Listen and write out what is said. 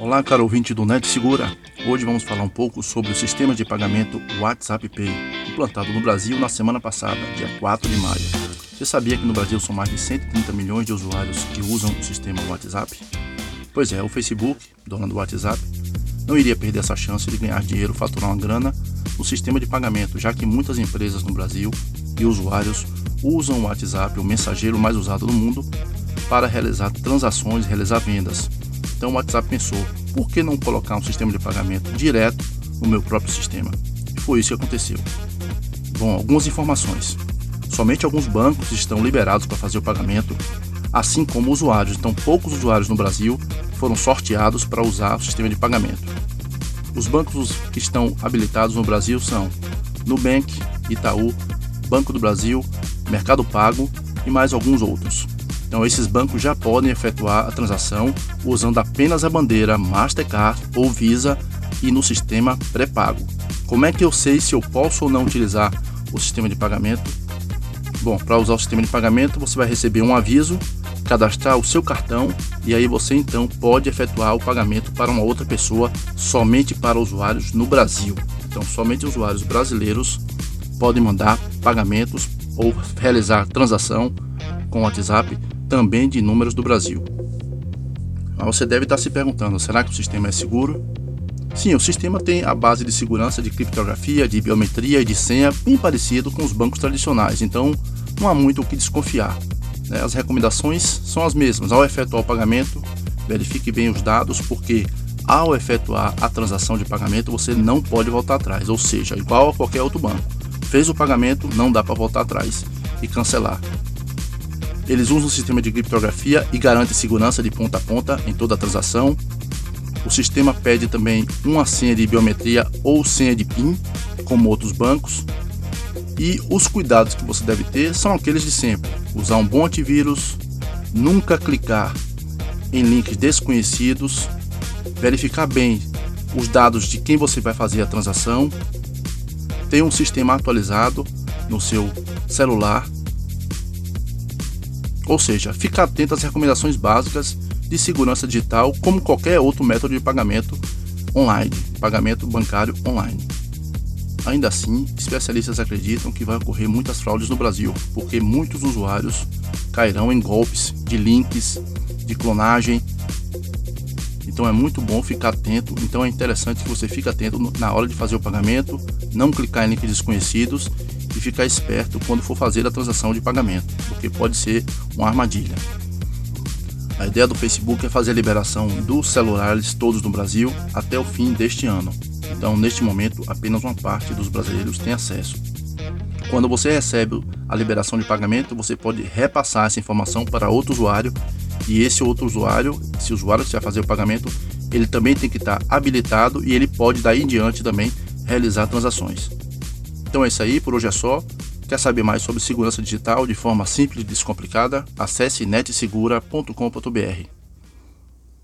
Olá, caro ouvinte do Net Segura. Hoje vamos falar um pouco sobre o sistema de pagamento WhatsApp Pay, implantado no Brasil na semana passada, dia 4 de maio. Você sabia que no Brasil são mais de 130 milhões de usuários que usam o sistema WhatsApp? Pois é, o Facebook, dono do WhatsApp, não iria perder essa chance de ganhar dinheiro, faturar uma grana no sistema de pagamento, já que muitas empresas no Brasil e usuários usam o WhatsApp, o mensageiro mais usado do mundo, para realizar transações, realizar vendas. Então o WhatsApp pensou, por que não colocar um sistema de pagamento direto no meu próprio sistema? E foi isso que aconteceu. Bom, algumas informações. Somente alguns bancos estão liberados para fazer o pagamento, assim como usuários. Então, poucos usuários no Brasil foram sorteados para usar o sistema de pagamento. Os bancos que estão habilitados no Brasil são Nubank, Itaú, Banco do Brasil, Mercado Pago e mais alguns outros. Então, esses bancos já podem efetuar a transação usando apenas a bandeira Mastercard ou Visa e no sistema pré-pago. Como é que eu sei se eu posso ou não utilizar o sistema de pagamento? Bom, para usar o sistema de pagamento, você vai receber um aviso, cadastrar o seu cartão e aí você então pode efetuar o pagamento para uma outra pessoa somente para usuários no Brasil. Então, somente usuários brasileiros podem mandar pagamentos ou realizar transação com o WhatsApp também de números do Brasil. Você deve estar se perguntando: será que o sistema é seguro? Sim, o sistema tem a base de segurança de criptografia, de biometria e de senha bem parecido com os bancos tradicionais, então não há muito o que desconfiar. Né? As recomendações são as mesmas. Ao efetuar o pagamento, verifique bem os dados, porque ao efetuar a transação de pagamento você não pode voltar atrás, ou seja, igual a qualquer outro banco. Fez o pagamento, não dá para voltar atrás e cancelar. Eles usam o sistema de criptografia e garantem segurança de ponta a ponta em toda a transação. O sistema pede também uma senha de biometria ou senha de PIN, como outros bancos. E os cuidados que você deve ter são aqueles de sempre: usar um bom antivírus, nunca clicar em links desconhecidos, verificar bem os dados de quem você vai fazer a transação, ter um sistema atualizado no seu celular ou seja, ficar atento às recomendações básicas de segurança digital, como qualquer outro método de pagamento online, pagamento bancário online. Ainda assim, especialistas acreditam que vai ocorrer muitas fraudes no Brasil, porque muitos usuários cairão em golpes de links, de clonagem. Então é muito bom ficar atento. Então é interessante que você fique atento na hora de fazer o pagamento, não clicar em links desconhecidos e ficar esperto quando for fazer a transação de pagamento, porque pode ser uma armadilha. A ideia do Facebook é fazer a liberação dos celulares todos no Brasil até o fim deste ano. Então, neste momento, apenas uma parte dos brasileiros tem acesso. Quando você recebe a liberação de pagamento, você pode repassar essa informação para outro usuário e esse outro usuário, se o usuário quiser fazer o pagamento, ele também tem que estar habilitado e ele pode daí em diante também realizar transações. Então é isso aí, por hoje é só. Quer saber mais sobre segurança digital de forma simples e descomplicada? Acesse netsegura.com.br.